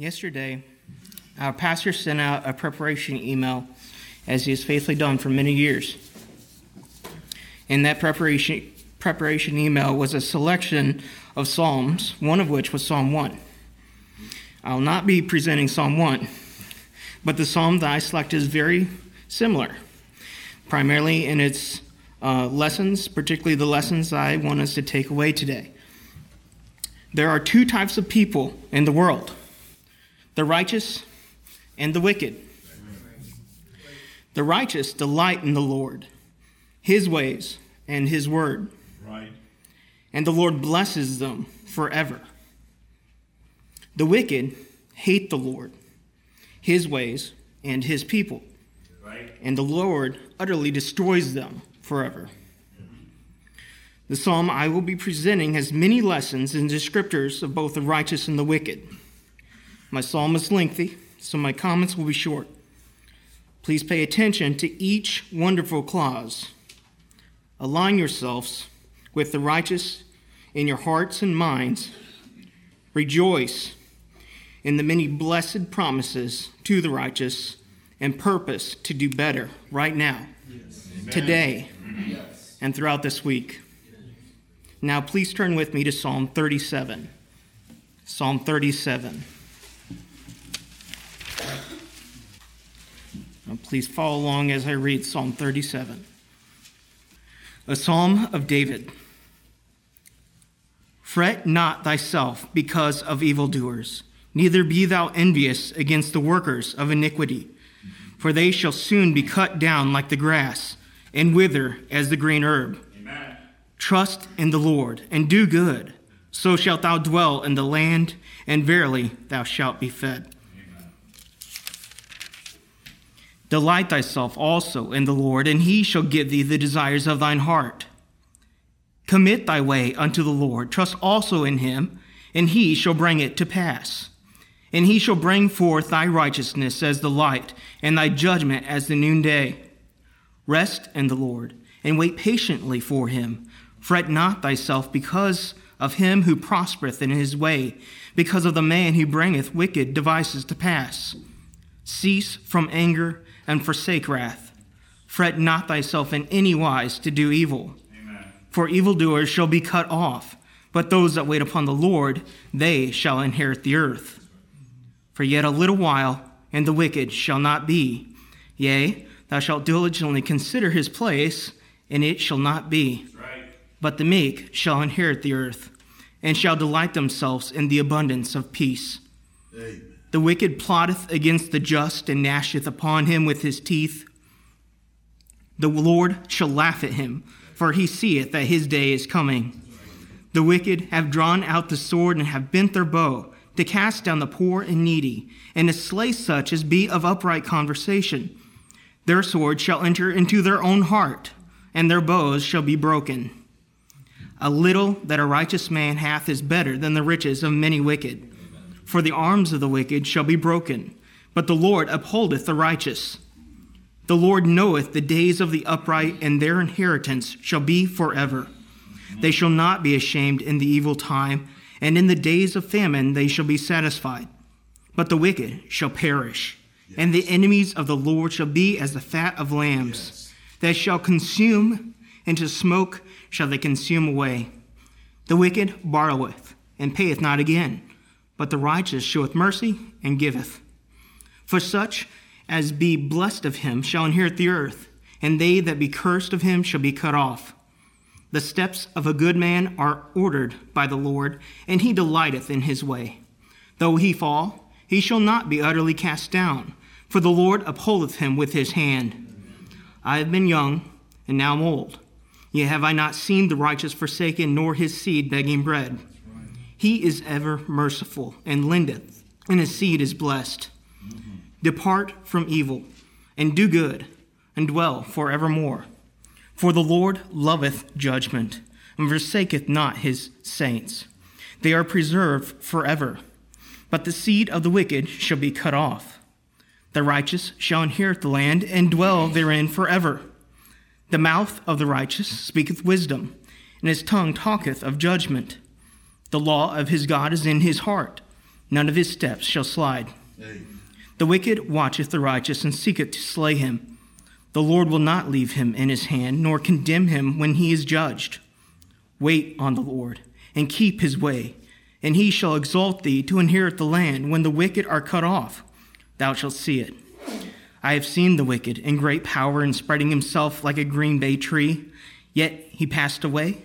Yesterday, our pastor sent out a preparation email as he has faithfully done for many years. And that preparation, preparation email was a selection of Psalms, one of which was Psalm 1. I'll not be presenting Psalm 1, but the Psalm that I select is very similar, primarily in its uh, lessons, particularly the lessons I want us to take away today. There are two types of people in the world the righteous and the wicked. The righteous delight in the Lord, his ways, and his word. Right. And the Lord blesses them forever. The wicked hate the Lord, his ways, and his people. Right. And the Lord utterly destroys them forever. The psalm I will be presenting has many lessons and descriptors of both the righteous and the wicked. My psalm is lengthy, so my comments will be short. Please pay attention to each wonderful clause. Align yourselves with the righteous in your hearts and minds. Rejoice in the many blessed promises to the righteous and purpose to do better right now, yes. today, yes. and throughout this week. Now, please turn with me to Psalm 37. Psalm 37. Now, please follow along as I read Psalm 37. A psalm of David. Fret not thyself because of evildoers, neither be thou envious against the workers of iniquity, for they shall soon be cut down like the grass and wither as the green herb. Amen. Trust in the Lord and do good, so shalt thou dwell in the land, and verily thou shalt be fed. Delight thyself also in the Lord, and he shall give thee the desires of thine heart. Commit thy way unto the Lord, trust also in him, and he shall bring it to pass. And he shall bring forth thy righteousness as the light, and thy judgment as the noonday. Rest in the Lord, and wait patiently for him. Fret not thyself because of him who prospereth in his way, because of the man who bringeth wicked devices to pass. Cease from anger and forsake wrath. Fret not thyself in any wise to do evil. Amen. For evildoers shall be cut off, but those that wait upon the Lord, they shall inherit the earth. For yet a little while, and the wicked shall not be. Yea, thou shalt diligently consider his place, and it shall not be. Right. But the meek shall inherit the earth, and shall delight themselves in the abundance of peace. Amen. The wicked plotteth against the just and gnasheth upon him with his teeth. The Lord shall laugh at him, for he seeth that his day is coming. The wicked have drawn out the sword and have bent their bow to cast down the poor and needy, and to slay such as be of upright conversation. Their sword shall enter into their own heart, and their bows shall be broken. A little that a righteous man hath is better than the riches of many wicked. For the arms of the wicked shall be broken, but the Lord upholdeth the righteous. The Lord knoweth the days of the upright, and their inheritance shall be forever. They shall not be ashamed in the evil time, and in the days of famine they shall be satisfied. But the wicked shall perish, and the enemies of the Lord shall be as the fat of lambs. They shall consume, and to smoke shall they consume away. The wicked borroweth, and payeth not again but the righteous showeth mercy and giveth. For such as be blessed of him shall inherit the earth, and they that be cursed of him shall be cut off. The steps of a good man are ordered by the Lord, and he delighteth in his way. Though he fall, he shall not be utterly cast down, for the Lord upholdeth him with his hand. I have been young, and now am old. Yet have I not seen the righteous forsaken, nor his seed begging bread. He is ever merciful and lendeth, and his seed is blessed. Mm-hmm. Depart from evil, and do good, and dwell forevermore. For the Lord loveth judgment, and forsaketh not his saints. They are preserved forever, but the seed of the wicked shall be cut off. The righteous shall inherit the land, and dwell therein forever. The mouth of the righteous speaketh wisdom, and his tongue talketh of judgment. The law of his God is in his heart. none of his steps shall slide. The wicked watcheth the righteous and seeketh to slay him. The Lord will not leave him in his hand, nor condemn him when he is judged. Wait on the Lord, and keep his way, and he shall exalt thee to inherit the land when the wicked are cut off. Thou shalt see it. I have seen the wicked in great power and spreading himself like a green bay tree. Yet he passed away,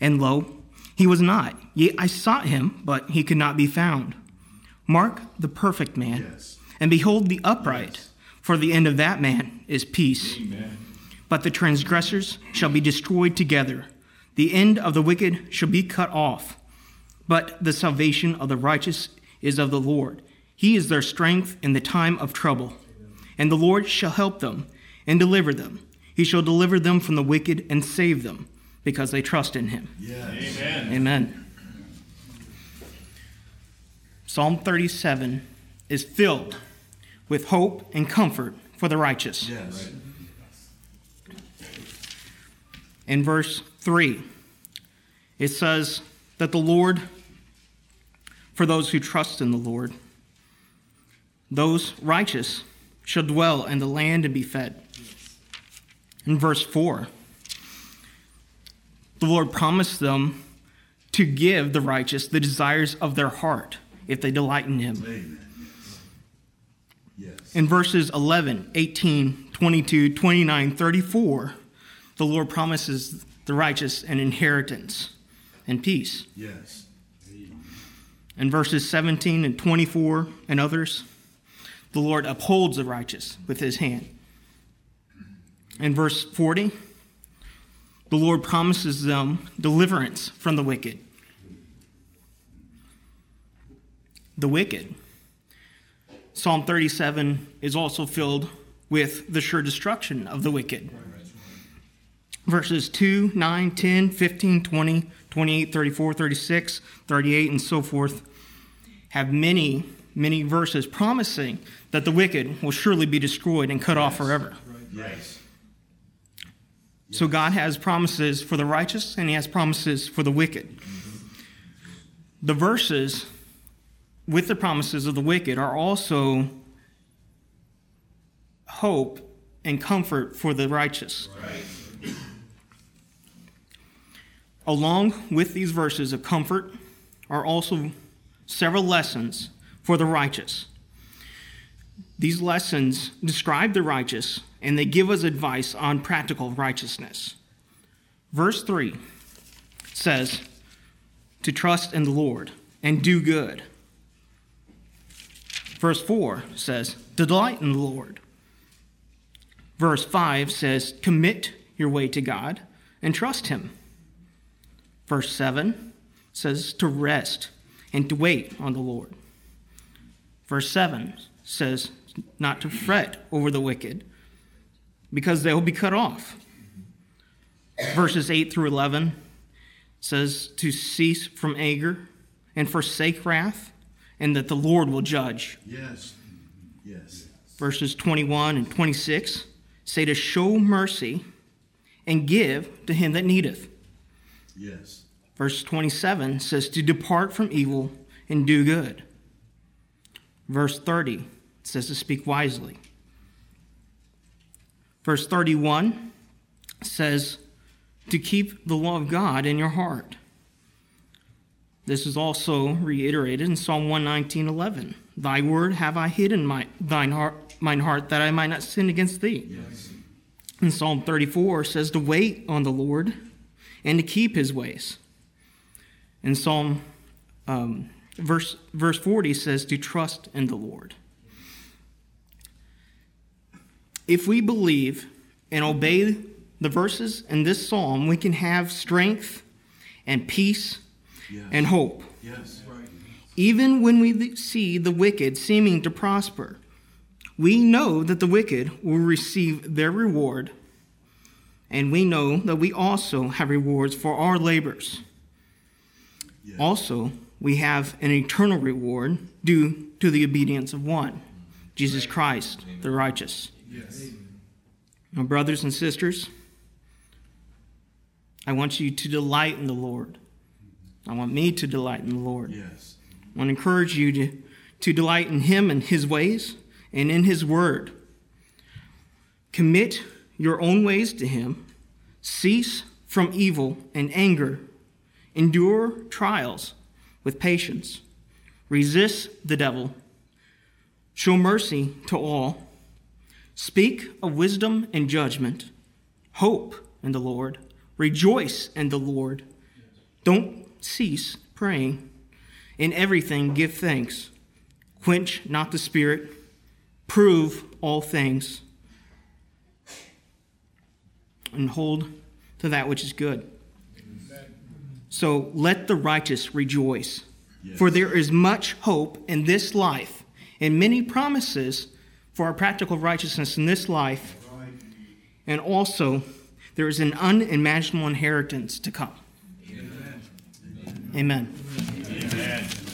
and lo, he was not. Yet I sought him, but he could not be found. Mark the perfect man, yes. and behold the upright, yes. for the end of that man is peace. Amen. But the transgressors shall be destroyed together. The end of the wicked shall be cut off. But the salvation of the righteous is of the Lord. He is their strength in the time of trouble. And the Lord shall help them and deliver them. He shall deliver them from the wicked and save them, because they trust in him. Yes. Amen. Amen. Psalm 37 is filled with hope and comfort for the righteous. Yes. In verse 3, it says that the Lord, for those who trust in the Lord, those righteous shall dwell in the land and be fed. In verse 4, the Lord promised them to give the righteous the desires of their heart if they delight in him. Amen. Yes. In verses 11, 18, 22, 29, 34, the Lord promises the righteous an inheritance and peace. Yes. In verses 17 and 24 and others, the Lord upholds the righteous with his hand. In verse 40, the Lord promises them deliverance from the wicked. The wicked. Psalm 37 is also filled with the sure destruction of the wicked. Verses 2, 9, 10, 15, 20, 28, 34, 36, 38, and so forth have many, many verses promising that the wicked will surely be destroyed and cut yes. off forever. Yes. So God has promises for the righteous and he has promises for the wicked. The verses with the promises of the wicked are also hope and comfort for the righteous. Right. Along with these verses of comfort are also several lessons for the righteous. These lessons describe the righteous and they give us advice on practical righteousness. Verse 3 says, To trust in the Lord and do good. Verse 4 says, delight in the Lord. Verse 5 says, Commit your way to God and trust Him. Verse 7 says, To rest and to wait on the Lord. Verse 7 says, not to fret over the wicked, because they will be cut off. Verses 8 through 11 says to cease from anger and forsake wrath, and that the Lord will judge. Yes. Yes. Verses 21 and 26 say to show mercy and give to him that needeth. Yes. Verse 27 says to depart from evil and do good. Verse 30 says to speak wisely. Verse 31 says to keep the law of God in your heart. This is also reiterated in Psalm 119:11. Thy word have I hid in my, thine heart, mine heart that I might not sin against thee. Yes. And Psalm 34 says to wait on the Lord and to keep his ways. And Psalm um, verse verse 40 says to trust in the Lord. If we believe and obey the verses in this psalm, we can have strength and peace yes. and hope. Yes. Even when we see the wicked seeming to prosper, we know that the wicked will receive their reward, and we know that we also have rewards for our labors. Yes. Also, we have an eternal reward due to the obedience of one, Jesus Christ, the righteous. Yes. My brothers and sisters, I want you to delight in the Lord. I want me to delight in the Lord. Yes. I want to encourage you to to delight in him and his ways and in his word. Commit your own ways to him. Cease from evil and anger. Endure trials with patience. Resist the devil. Show mercy to all. Speak of wisdom and judgment. Hope in the Lord. Rejoice in the Lord. Don't cease praying. In everything, give thanks. Quench not the spirit. Prove all things. And hold to that which is good. So let the righteous rejoice. Yes. For there is much hope in this life and many promises for our practical righteousness in this life. And also, there is an unimaginable inheritance to come. Amen. Amen. Amen.